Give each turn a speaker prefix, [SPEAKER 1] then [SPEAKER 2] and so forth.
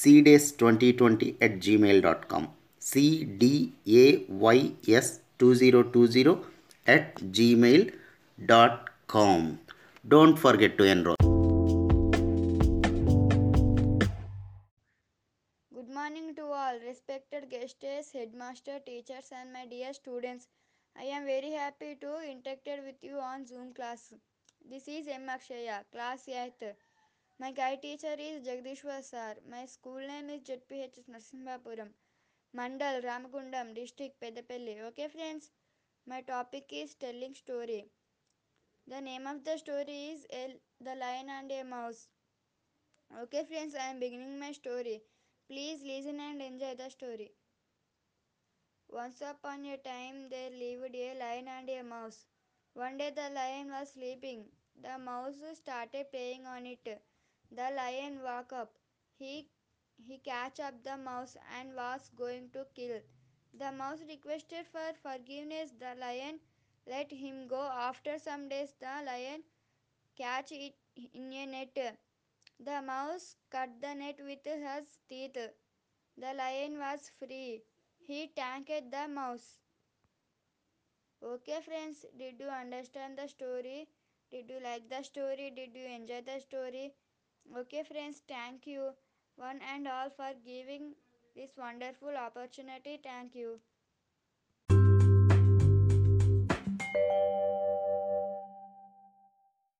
[SPEAKER 1] cdays2020 at gmail.com cdays2020 at gmail.com don't forget to enroll
[SPEAKER 2] Good morning to all respected guests, headmaster, teachers, and my dear students. I am very happy to interacted with you on Zoom class. This is M. Akshaya, class 8th. My guide teacher is Jagdishwar sir. My school name is ZPHS Narsimhapuram. Mandal, Ramagundam, district Pedapelli. Okay, friends. My topic is telling story. The name of the story is El, The Lion and a Mouse. Okay, friends, I am beginning my story. Please listen and enjoy the story. Once upon a time, there lived a lion and a mouse. One day, the lion was sleeping. The mouse started playing on it. The lion woke up. He he catch up the mouse and was going to kill. The mouse requested for forgiveness. The lion let him go. After some days, the lion catch it in a net. The mouse cut the net with his teeth. The lion was free. He thanked the mouse. Okay, friends, did you understand the story? Did you like the story? Did you enjoy the story? Okay, friends, thank you one and all for giving this wonderful opportunity. Thank you.